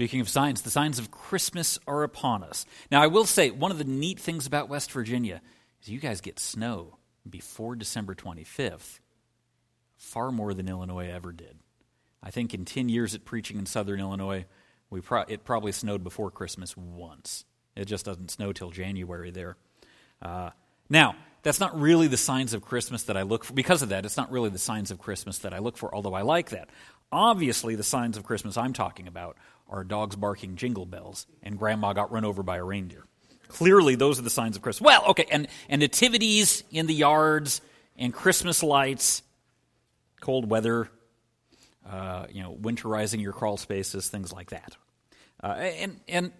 Speaking of signs, the signs of Christmas are upon us. Now, I will say, one of the neat things about West Virginia is you guys get snow before December 25th, far more than Illinois ever did. I think in 10 years at preaching in southern Illinois, we pro- it probably snowed before Christmas once. It just doesn't snow till January there. Uh, now, that's not really the signs of Christmas that I look for. Because of that, it's not really the signs of Christmas that I look for, although I like that. Obviously, the signs of Christmas I'm talking about are dogs barking jingle bells and grandma got run over by a reindeer. Clearly, those are the signs of Christmas. Well, okay, and, and nativities in the yards and Christmas lights, cold weather, uh, you know, winterizing your crawl spaces, things like that. Uh, and, and,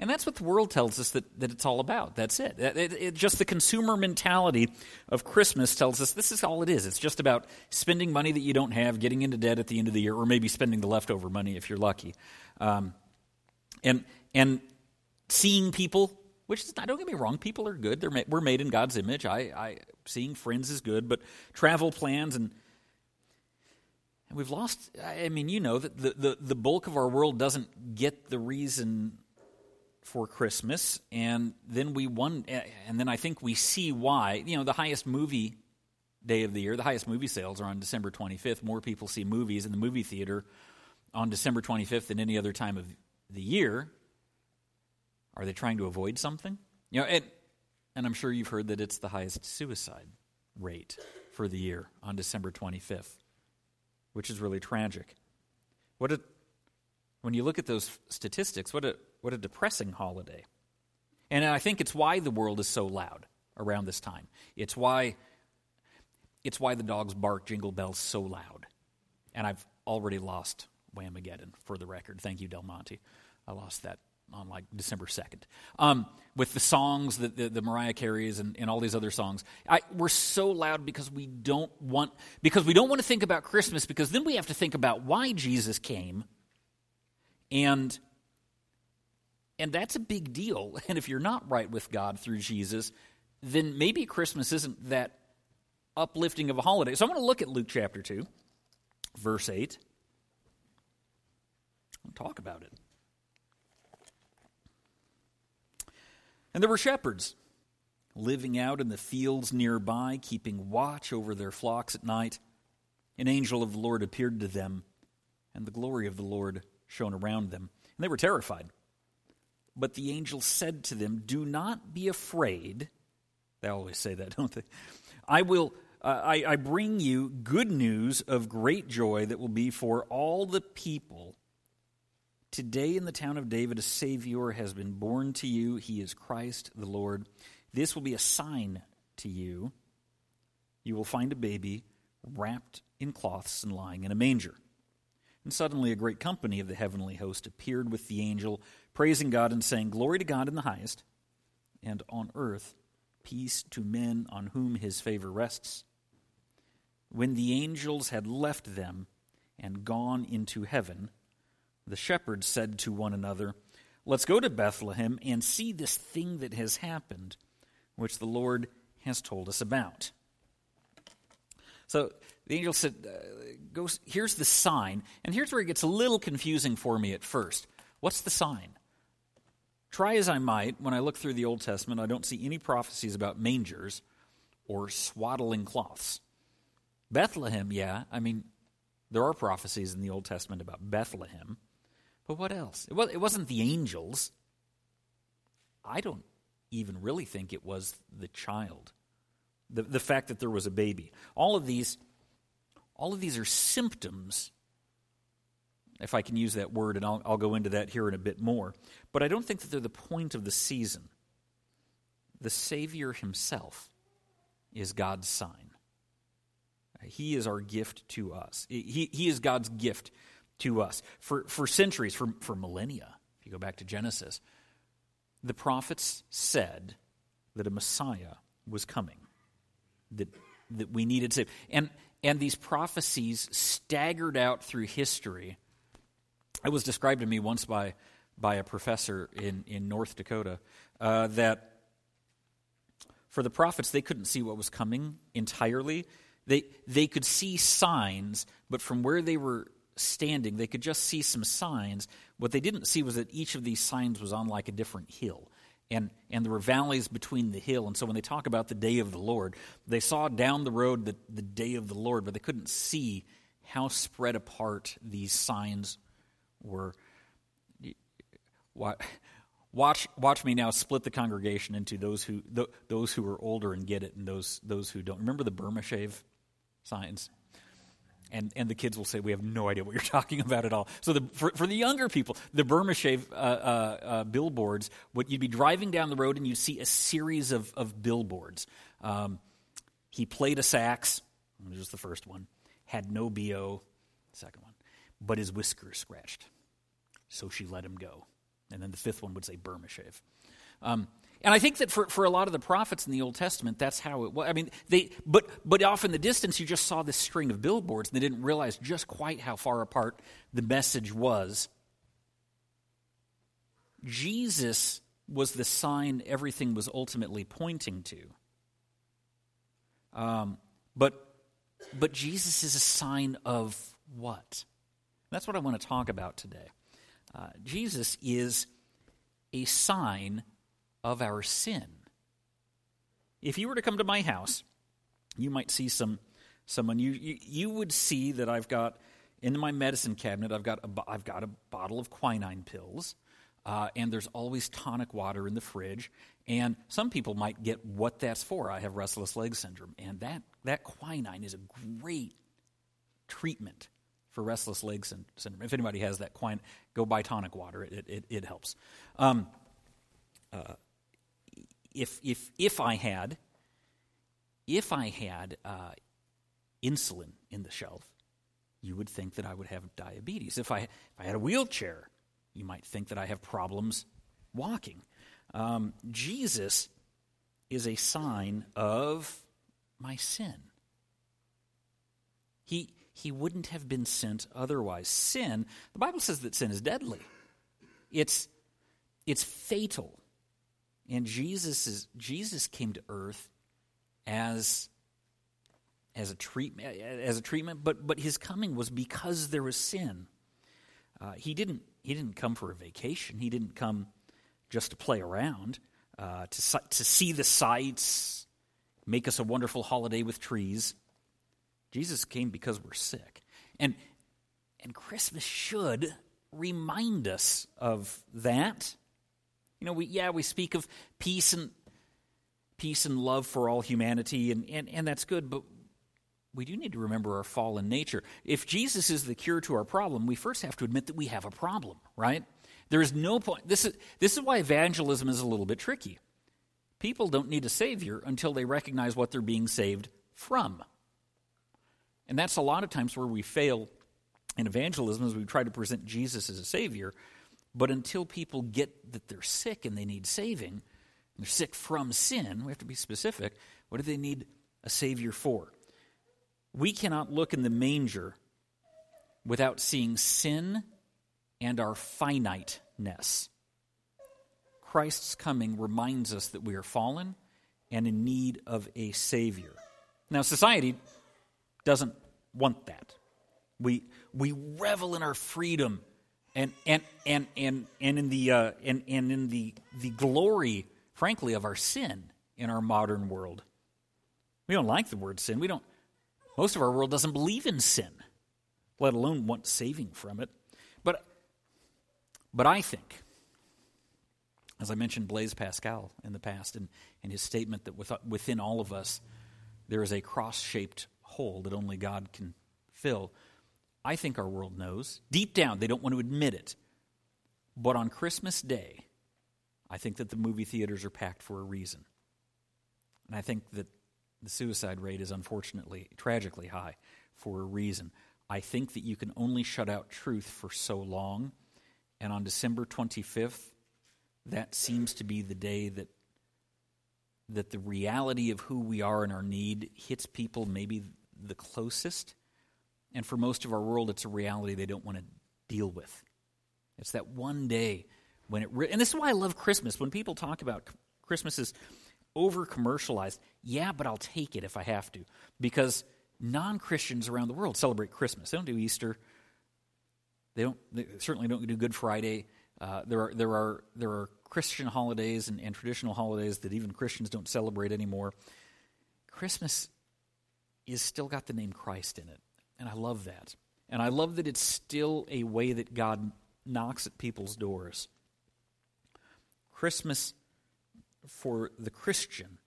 and that's what the world tells us that, that it's all about. That's it. It, it. it. Just the consumer mentality of Christmas tells us this is all it is. It's just about spending money that you don't have, getting into debt at the end of the year, or maybe spending the leftover money if you're lucky. Um, and, and seeing people, which is, don't get me wrong, people are good. They're we're made in God's image. I, I, seeing friends is good, but travel plans and and we've lost, I mean, you know that the, the, the bulk of our world doesn't get the reason for Christmas, and then we won, and then I think we see why. You know, the highest movie day of the year, the highest movie sales are on December 25th. More people see movies in the movie theater on December 25th than any other time of the year. Are they trying to avoid something? You know, and, and I'm sure you've heard that it's the highest suicide rate for the year on December 25th which is really tragic. What a, when you look at those statistics, what a, what a depressing holiday. And I think it's why the world is so loud around this time. It's why, it's why the dogs bark jingle bells so loud. And I've already lost Whamageddon, for the record. Thank you, Del Monte. I lost that on like December 2nd. Um, with the songs that the, the Mariah Careys and, and, all these other songs. I, we're so loud because we don't want because we don't want to think about Christmas because then we have to think about why Jesus came. And and that's a big deal. And if you're not right with God through Jesus, then maybe Christmas isn't that uplifting of a holiday. So I'm going to look at Luke chapter 2, verse 8. I'll talk about it. And there were shepherds living out in the fields nearby, keeping watch over their flocks at night. An angel of the Lord appeared to them, and the glory of the Lord shone around them, and they were terrified. But the angel said to them, Do not be afraid. They always say that, don't they? I will. Uh, I, I bring you good news of great joy that will be for all the people. Today in the town of David, a Savior has been born to you. He is Christ the Lord. This will be a sign to you. You will find a baby wrapped in cloths and lying in a manger. And suddenly a great company of the heavenly host appeared with the angel, praising God and saying, Glory to God in the highest, and on earth peace to men on whom his favor rests. When the angels had left them and gone into heaven, the shepherds said to one another, Let's go to Bethlehem and see this thing that has happened, which the Lord has told us about. So the angel said, uh, go, Here's the sign. And here's where it gets a little confusing for me at first. What's the sign? Try as I might, when I look through the Old Testament, I don't see any prophecies about mangers or swaddling cloths. Bethlehem, yeah. I mean, there are prophecies in the Old Testament about Bethlehem. But what else? It, was, it wasn't the angels. I don't even really think it was the child. The, the fact that there was a baby. All of these, all of these are symptoms, if I can use that word, and I'll, I'll go into that here in a bit more. But I don't think that they're the point of the season. The Savior himself is God's sign. He is our gift to us. He, he is God's gift to us for, for centuries, for, for millennia. If you go back to Genesis, the prophets said that a Messiah was coming, that, that we needed to. And, and these prophecies staggered out through history. It was described to me once by, by a professor in, in North Dakota uh, that for the prophets, they couldn't see what was coming entirely. They, they could see signs, but from where they were standing, they could just see some signs. What they didn't see was that each of these signs was on like a different hill. And, and there were valleys between the hill. And so when they talk about the day of the Lord, they saw down the road the, the day of the Lord, but they couldn't see how spread apart these signs were. Watch, watch me now split the congregation into those who, those who are older and get it and those, those who don't. Remember the Burma shave signs? And, and the kids will say, We have no idea what you're talking about at all. So, the, for, for the younger people, the Burma Shave uh, uh, uh, billboards, what you'd be driving down the road and you'd see a series of, of billboards. Um, he played a sax, which was the first one, had no BO, second one, but his whiskers scratched. So she let him go. And then the fifth one would say Burma Shave. Um, and I think that for, for a lot of the prophets in the Old Testament, that's how it was. I mean, they, but, but off in the distance, you just saw this string of billboards, and they didn't realize just quite how far apart the message was. Jesus was the sign everything was ultimately pointing to. Um, but, but Jesus is a sign of what? That's what I want to talk about today. Uh, Jesus is a sign of our sin. If you were to come to my house, you might see some someone. You, you, you would see that I've got in my medicine cabinet I've got a, I've got a bottle of quinine pills uh, and there's always tonic water in the fridge and some people might get what that's for. I have restless leg syndrome and that that quinine is a great treatment for restless leg syndrome. If anybody has that quinine go buy tonic water. It, it, it helps. Um, uh, if, if, if I had, if I had uh, insulin in the shelf, you would think that I would have diabetes. If I, if I had a wheelchair, you might think that I have problems walking. Um, Jesus is a sign of my sin. He, he wouldn't have been sent otherwise. Sin, the Bible says that sin is deadly. It's, it's fatal. And Jesus is Jesus came to earth as as a treatment as a treatment, but but his coming was because there was sin. Uh, he didn't he didn't come for a vacation. He didn't come just to play around, uh, to to see the sights, make us a wonderful holiday with trees. Jesus came because we're sick, and and Christmas should remind us of that. You know, we, yeah, we speak of peace and peace and love for all humanity, and, and, and that's good, but we do need to remember our fallen nature. If Jesus is the cure to our problem, we first have to admit that we have a problem, right? There is no point. This is, this is why evangelism is a little bit tricky. People don't need a Savior until they recognize what they're being saved from. And that's a lot of times where we fail in evangelism as we try to present Jesus as a Savior but until people get that they're sick and they need saving, and they're sick from sin, we have to be specific. What do they need a Savior for? We cannot look in the manger without seeing sin and our finiteness. Christ's coming reminds us that we are fallen and in need of a Savior. Now, society doesn't want that. We, we revel in our freedom and and and and and in the uh, and and in the the glory, frankly, of our sin in our modern world. We don't like the word sin. We don't. Most of our world doesn't believe in sin, let alone want saving from it. But but I think, as I mentioned, Blaise Pascal in the past, and, and his statement that within all of us there is a cross-shaped hole that only God can fill. I think our world knows. Deep down, they don't want to admit it. But on Christmas Day, I think that the movie theaters are packed for a reason. And I think that the suicide rate is unfortunately, tragically high for a reason. I think that you can only shut out truth for so long. And on December 25th, that seems to be the day that that the reality of who we are and our need hits people maybe the closest. And for most of our world, it's a reality they don't want to deal with. It's that one day when it, re- and this is why I love Christmas. When people talk about Christmas is over commercialized, yeah, but I'll take it if I have to. Because non Christians around the world celebrate Christmas. They don't do Easter. They don't. They certainly don't do Good Friday. Uh, there are there are there are Christian holidays and, and traditional holidays that even Christians don't celebrate anymore. Christmas is still got the name Christ in it, and I love that. And I love that it's still a way that God knocks at people's doors. Christmas for the Christian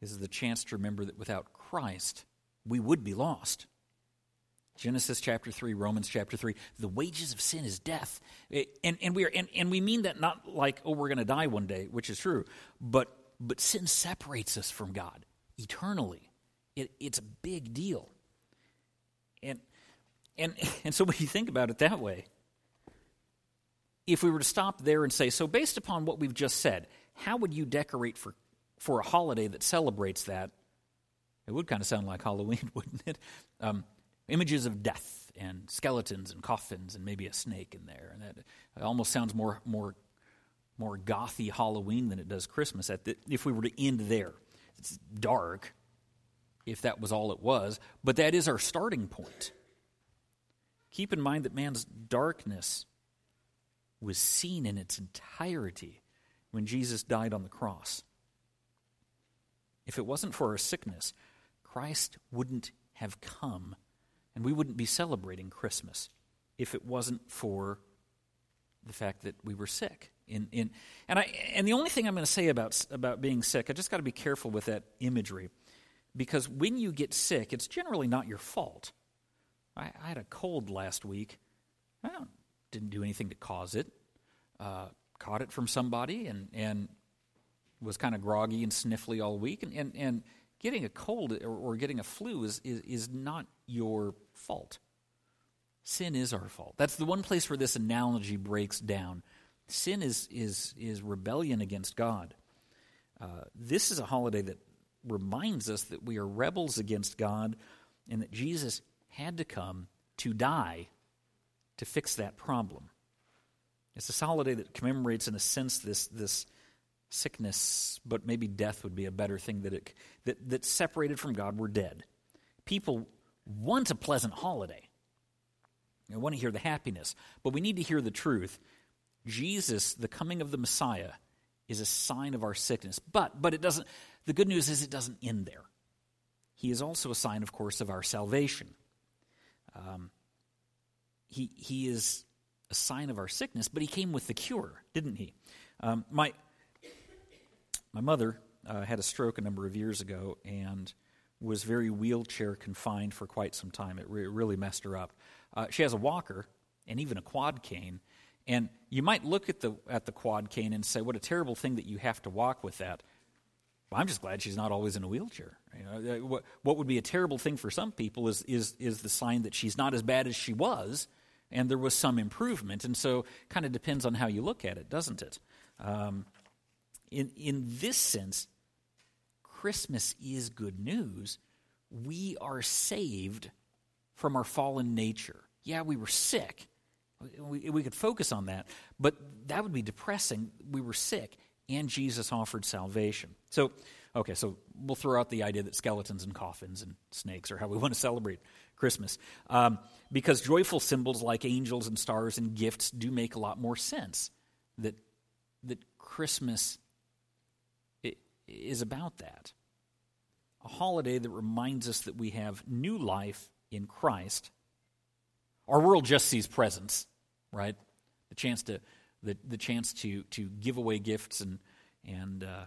is the chance to remember that without Christ, we would be lost. Genesis chapter 3, Romans chapter 3, the wages of sin is death. Eh, and, and, we, are, and, and we mean that not like, oh, we're going to die one day, which is true, but, but sin separates us from God eternally. It, it's a big deal. And, and, and so when you think about it that way, if we were to stop there and say, so based upon what we've just said, how would you decorate for, for a holiday that celebrates that? It would kind of sound like Halloween, wouldn't it? Um, images of death and skeletons and coffins and maybe a snake in there. And that almost sounds more, more, more gothy Halloween than it does Christmas. The, if we were to end there, it's dark if that was all it was, but that is our starting point. Keep in mind that man's darkness was seen in its entirety when Jesus died on the cross. If it wasn't for our sickness, Christ wouldn't have come and we wouldn't be celebrating Christmas if it wasn't for the fact that we were sick. In, in, and, I, and the only thing I'm going to say about, about being sick, I just got to be careful with that imagery. Because when you get sick, it's generally not your fault. I, I had a cold last week. I didn't do anything to cause it. Uh, caught it from somebody and, and was kind of groggy and sniffly all week. And, and, and getting a cold or, or getting a flu is, is, is not your fault. Sin is our fault. That's the one place where this analogy breaks down. Sin is, is, is rebellion against God. Uh, this is a holiday that reminds us that we are rebels against God and that Jesus had to come to die to fix that problem. It's a holiday that commemorates, in a sense, this, this sickness, but maybe death would be a better thing that, it, that, that separated from God, we're dead. People want a pleasant holiday. They want to hear the happiness, but we need to hear the truth. Jesus, the coming of the Messiah, is a sign of our sickness. But but it doesn't the good news is it doesn't end there. He is also a sign, of course, of our salvation. Um, he he is a sign of our sickness, but he came with the cure, didn't he? Um, my my mother uh, had a stroke a number of years ago, and was very wheelchair confined for quite some time. It re- really messed her up. Uh, she has a walker and even a quad cane. And you might look at the, at the quad cane and say, what a terrible thing that you have to walk with that. Well, I'm just glad she's not always in a wheelchair. You know, uh, what, what would be a terrible thing for some people is, is, is the sign that she's not as bad as she was and there was some improvement. And so kind of depends on how you look at it, doesn't it? Um, in, in this sense, Christmas is good news. We are saved from our fallen nature. Yeah, we were sick. We, we could focus on that, but that would be depressing. We were sick, and Jesus offered salvation. So, okay, so we'll throw out the idea that skeletons and coffins and snakes are how we want to celebrate Christmas. Um, because joyful symbols like angels and stars and gifts do make a lot more sense. That, that Christmas is about that. A holiday that reminds us that we have new life in Christ. Our world just sees presents, right? The chance to the, the chance to to give away gifts and and uh,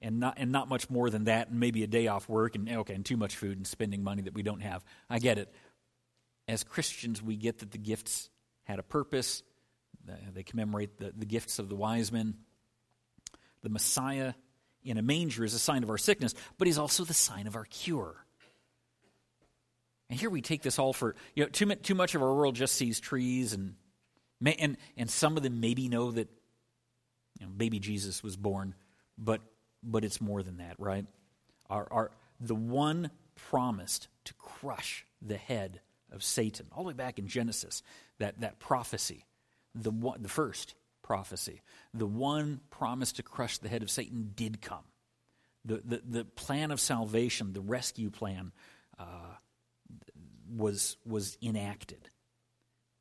and not and not much more than that, and maybe a day off work and okay, and too much food and spending money that we don't have. I get it. As Christians, we get that the gifts had a purpose. They commemorate the, the gifts of the wise men. The Messiah in a manger is a sign of our sickness, but he's also the sign of our cure. And here we take this all for, you know, too, too much of our world just sees trees and And, and some of them maybe know that you know, baby Jesus was born, but, but it's more than that, right? Our, our, the one promised to crush the head of Satan, all the way back in Genesis, that, that prophecy, the, one, the first prophecy, the one promised to crush the head of Satan did come. The, the, the plan of salvation, the rescue plan, uh, was, was enacted.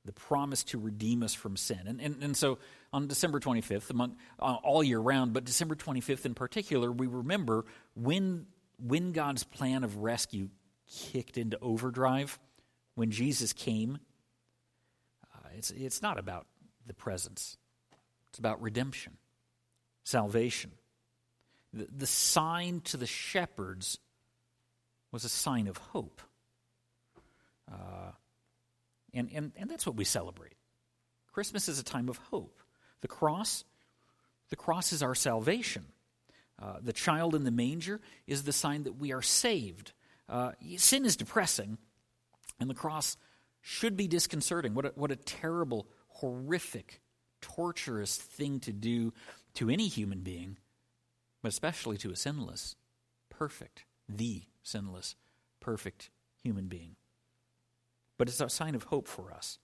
The promise to redeem us from sin. And, and, and so on December 25th, among, uh, all year round, but December 25th in particular, we remember when, when God's plan of rescue kicked into overdrive, when Jesus came. Uh, it's, it's not about the presence, it's about redemption, salvation. The, the sign to the shepherds was a sign of hope. Uh, and, and, and that's what we celebrate. Christmas is a time of hope. The cross, the cross is our salvation. Uh, the child in the manger is the sign that we are saved. Uh, sin is depressing, and the cross should be disconcerting. What a, what a terrible, horrific, torturous thing to do to any human being, but especially to a sinless, perfect, the sinless, perfect human being but it's a sign of hope for us.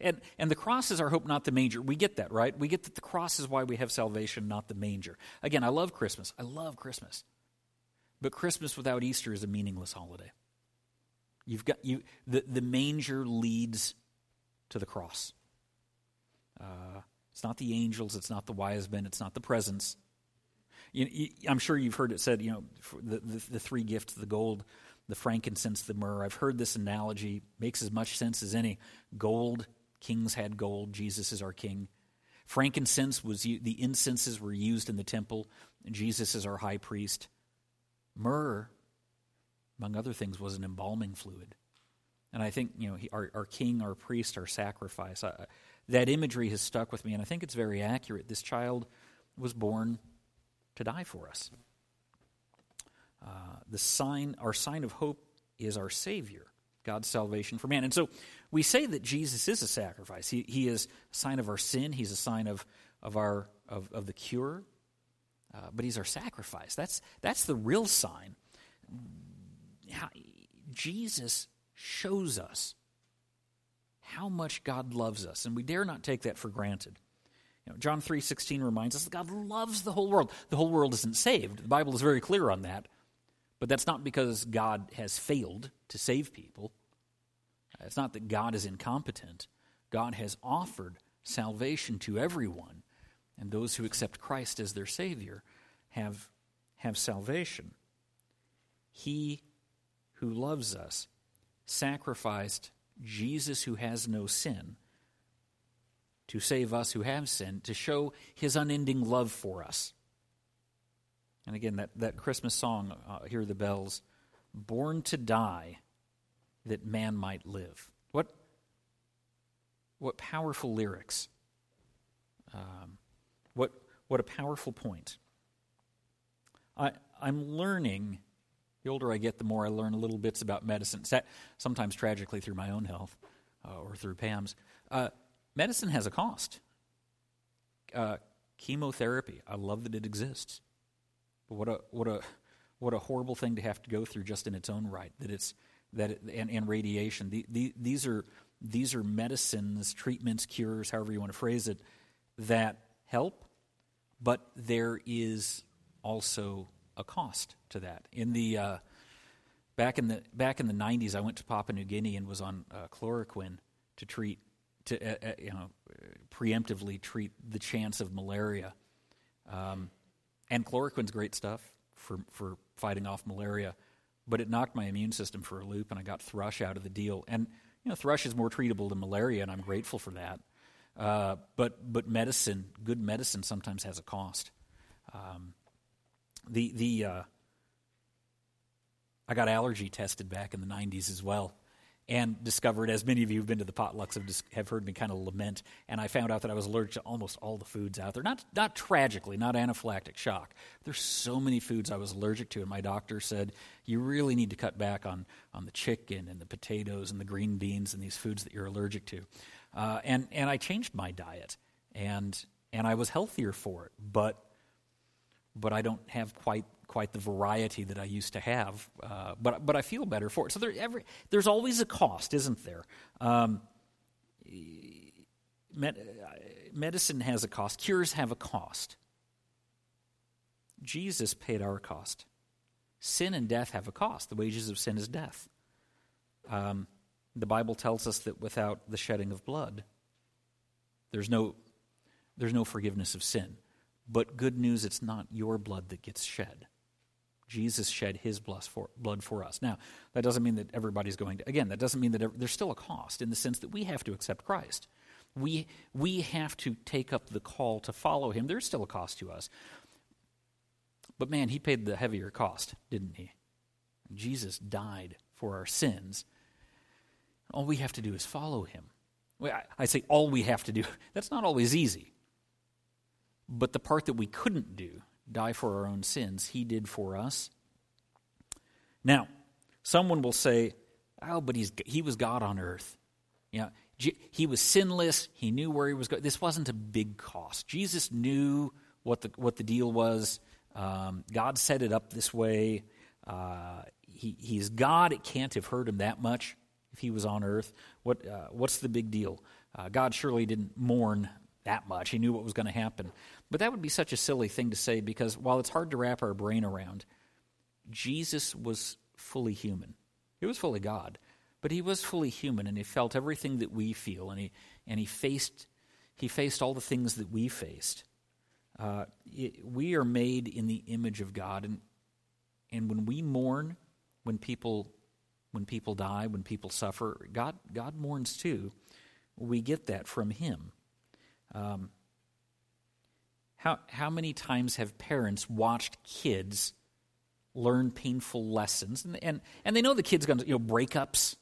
And, and the cross is our hope, not the manger. We get that, right? We get that the cross is why we have salvation, not the manger. Again, I love Christmas. I love Christmas. But Christmas without Easter is a meaningless holiday. You've got you the, the manger leads to the cross. Uh, it's not the angels, it's not the wise men, it's not the presents. You, you, I'm sure you've heard it said, you know, the, the, the three gifts, the gold, the frankincense, the myrrh. I've heard this analogy, makes as much sense as any. Gold, kings had gold, Jesus is our king. Frankincense was the incenses were used in the temple, Jesus is our high priest. Myrrh, among other things, was an embalming fluid. And I think, you know, he, our, our king, our priest, our sacrifice, uh, that imagery has stuck with me, and I think it's very accurate. This child was born to die for us. Uh, the sign, our sign of hope is our Savior, God's salvation for man. And so we say that Jesus is a sacrifice. He, he is a sign of our sin. He's a sign of, of, our, of, of the cure. Uh, but he's our sacrifice. That's, that's the real sign. How, Jesus shows us how much God loves us, and we dare not take that for granted. You know, John 3.16 reminds us that God loves the whole world. The whole world isn't saved. The Bible is very clear on that. But that's not because God has failed to save people. It's not that God is incompetent. God has offered salvation to everyone, and those who accept Christ as their Savior have, have salvation. He who loves us sacrificed Jesus, who has no sin, to save us who have sinned, to show his unending love for us. And again, that, that Christmas song, uh, Hear the Bells, Born to Die that man might live. What, what powerful lyrics. Um, what, what a powerful point. I, I'm learning, the older I get, the more I learn little bits about medicine, sometimes tragically through my own health uh, or through Pam's. Uh, medicine has a cost. Uh, chemotherapy, I love that it exists. But what a what a what a horrible thing to have to go through just in its own right. That it's that it, and, and radiation. The, the, these are these are medicines, treatments, cures, however you want to phrase it, that help. But there is also a cost to that. In the uh, back in the back in the 90s, I went to Papua New Guinea and was on uh, chloroquine to treat to uh, uh you know preemptively treat the chance of malaria. Um, and chloroquine's great stuff for, for fighting off malaria, but it knocked my immune system for a loop, and I got thrush out of the deal. And you know, thrush is more treatable than malaria, and I'm grateful for that. Uh, but but medicine, good medicine, sometimes has a cost. Um, the the uh, I got allergy tested back in the '90s as well, and discovered, as many of you who've been to the potlucks have, have heard me kind of lament, and I found out that I was allergic to almost all the foods out there. Not, not tragically, not anaphylactic shock. There's so many foods I was allergic to, and my doctor said, you really need to cut back on, on the chicken and the potatoes and the green beans and these foods that you're allergic to. Uh, and, and I changed my diet, and, and I was healthier for it, but, but I don't have quite, quite the variety that I used to have. Uh, but, but I feel better for it. So there, every, there's always a cost, isn't there? Um, med, medicine has a cost, cures have a cost. Jesus paid our cost. Sin and death have a cost. The wages of sin is death. Um, the Bible tells us that without the shedding of blood, there's no, there's no forgiveness of sin. But good news, it's not your blood that gets shed. Jesus shed his blood for, us. Now, that doesn't mean that everybody's going to, again, that doesn't mean that there's still a cost in the sense that we have to accept Christ. We, we have to take up the call to follow him. There's still a cost to us. But man, he paid the heavier cost, didn't he? Jesus died for our sins. All we have to do is follow him. I say all we have to do. That's not always easy. But the part that we couldn't do, die for our own sins, he did for us. Now, someone will say, oh, but he's, he was God on earth. Yeah, he was sinless. He knew where he was going. This wasn't a big cost. Jesus knew what the, what the deal was. Um, God set it up this way. Uh, he, he's God. It can't have hurt him that much if he was on earth. What, uh, what's the big deal? Uh, God surely didn't mourn that much. He knew what was going to happen. But that would be such a silly thing to say because while it's hard to wrap our brain around, Jesus was fully human. He was fully God, but he was fully human and he felt everything that we feel and he, and he, faced, he faced all the things that we faced. Uh, it, we are made in the image of God, and and when we mourn, when people when people die, when people suffer, God God mourns too. We get that from Him. Um, how how many times have parents watched kids learn painful lessons, and and, and they know the kid's going to you know breakups.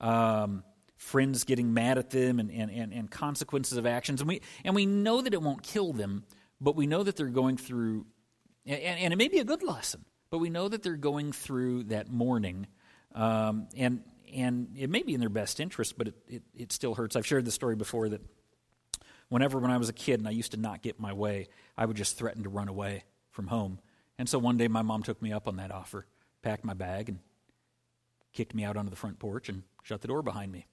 Um, friends getting mad at them and, and, and, and consequences of actions. And we, and we know that it won't kill them, but we know that they're going through, and, and, it may be a good lesson, but we know that they're going through that mourning, um, and and it may be in their best interest, but it, it, it still hurts. I've shared the story before that whenever when I was a kid and I used to not get my way, I would just threaten to run away from home. And so one day my mom took me up on that offer, packed my bag, and kicked me out onto the front porch and shut the door behind me.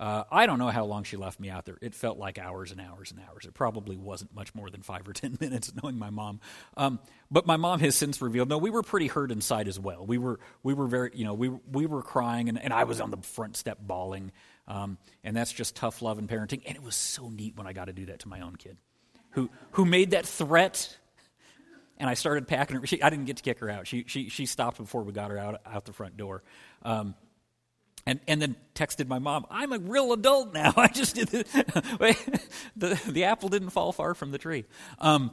Uh, I don't know how long she left me out there. It felt like hours and hours and hours. It probably wasn't much more than five or ten minutes, knowing my mom. Um, but my mom has since revealed, no, we were pretty hurt inside as well. We were, we were very, you know, we we were crying, and, and I was on the front step bawling, um, and that's just tough love and parenting. And it was so neat when I got to do that to my own kid, who who made that threat. And I started packing her. She, I didn't get to kick her out. She, she, she stopped before we got her out, out the front door. Um, and, and then texted my mom, I'm a real adult now. I just did this. the, the apple didn't fall far from the tree. Um,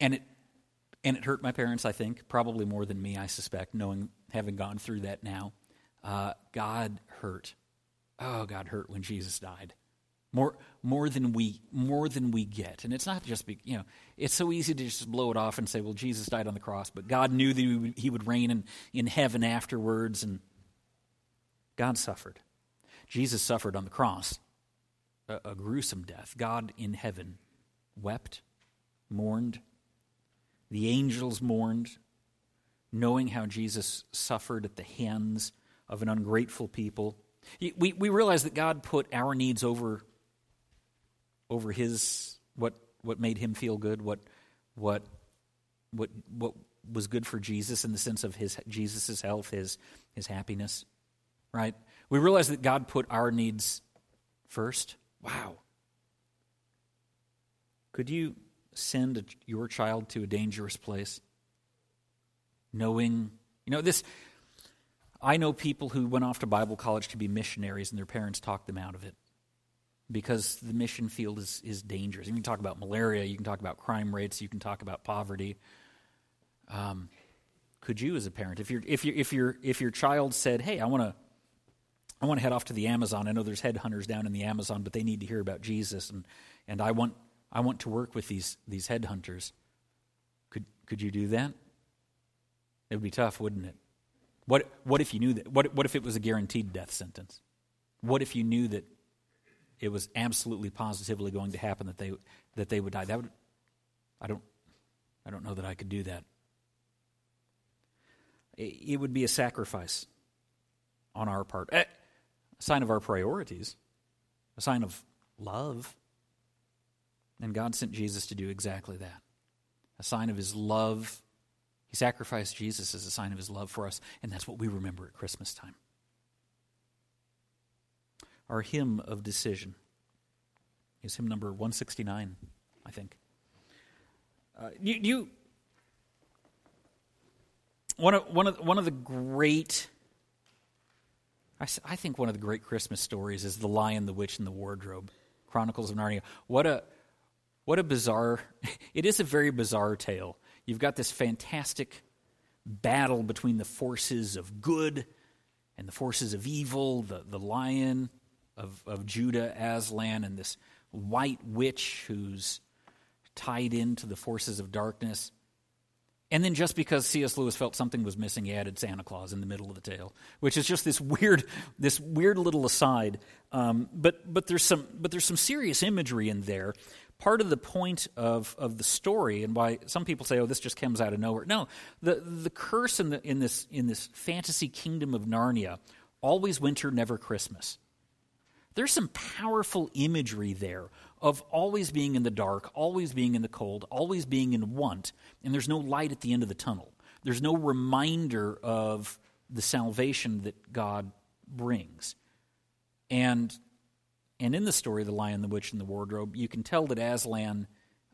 and, it, and it hurt my parents, I think, probably more than me, I suspect, knowing, having gone through that now. Uh, God hurt. Oh, God hurt when Jesus died more more than we more than we get. And it's not just be, you know it's so easy to just blow it off and say well jesus died on the cross but god knew that he would reign in, in heaven afterwards and god suffered. Jesus suffered on the cross a, a gruesome death. God in heaven wept mourned the angels mourned knowing how jesus suffered at the hands of an ungrateful people. We, we realize that god put our needs over over his what what made him feel good, what what what what was good for Jesus in the sense of his Jesus's health, his his happiness. Right? We realize that God put our needs first. Wow. Could you send a, your child to a dangerous place knowing, you know, this I know people who went off to Bible college to be missionaries and their parents talked them out of it because the mission field is, is dangerous. You can talk about malaria, you can talk about crime rates, you can talk about poverty. Um, could you, as a parent, if, you if, you if, your if your child said, hey, I want to I want to head off to the Amazon. I know there's headhunters down in the Amazon, but they need to hear about Jesus, and, and I, want, I want to work with these, these headhunters. Could, could you do that? It would be tough, wouldn't it? What, what if you knew that? What, what if it was a guaranteed death sentence? What if you knew that it was absolutely positively going to happen that they that they would die? That would I don't I don't know that I could do that. It would be a sacrifice on our part, eh, a sign of our priorities, a sign of love. And God sent Jesus to do exactly that. A sign of his love. He sacrificed Jesus as a sign of his love for us, and that's what we remember at Christmas time. Our hymn of decision is hymn number 169, I think. Uh, you, you, one of one of one of the great, I, I think one of the great Christmas stories is the Lion, the Witch, and the Wardrobe, Chronicles of Narnia. What a what a bizarre! It is a very bizarre tale. You've got this fantastic battle between the forces of good and the forces of evil. The the lion of of Judah, Aslan, and this white witch who's tied into the forces of darkness. And then just because C.S. Lewis felt something was missing, he added Santa Claus in the middle of the tale, which is just this weird, this weird little aside. Um, but but there's some but there's some serious imagery in there. Part of the point of, of the story and why some people say, "Oh, this just comes out of nowhere." No, the the curse in the in this in this fantasy kingdom of Narnia, always winter, never Christmas. There's some powerful imagery there of always being in the dark, always being in the cold, always being in want, and there's no light at the end of the tunnel. There's no reminder of the salvation that God brings. And and in the story, of The Lion, the Witch, and the Wardrobe, you can tell that Aslan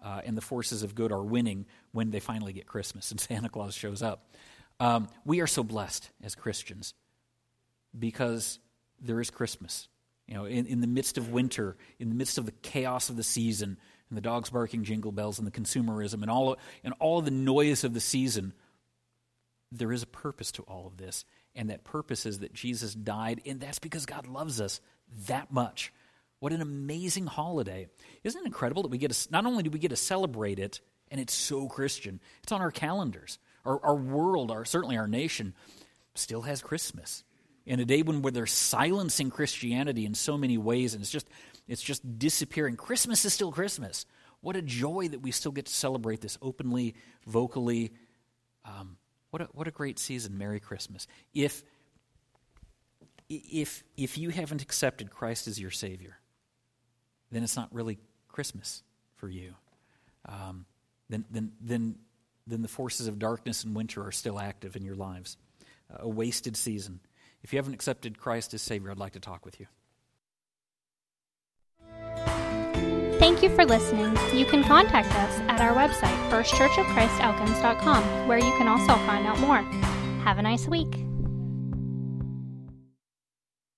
uh, and the forces of good are winning when they finally get Christmas and Santa Claus shows up. Um, we are so blessed as Christians because there is Christmas. You know, in, in the midst of winter, in the midst of the chaos of the season, and the dogs barking jingle bells and the consumerism and all, and all the noise of the season, there is a purpose to all of this. And that purpose is that Jesus died, and that's because God loves us that much. What an amazing holiday. Isn't it incredible that we get to, not only do we get to celebrate it, and it's so Christian, it's on our calendars. Our, our world, our, certainly our nation, still has Christmas in a day when where they're silencing Christianity in so many ways, and it's just it's just disappearing. Christmas is still Christmas. What a joy that we still get to celebrate this openly, vocally. Um, what a, what a great season! Merry Christmas. If if if you haven't accepted Christ as your Savior, then it's not really Christmas for you. Um, then then then then the forces of darkness and winter are still active in your lives. a wasted season. If you haven't accepted Christ as Savior, I'd like to talk with you. Thank you for listening. You can contact us at our website, firstchurchofchristelkins.com, where you can also find out more. Have a nice week.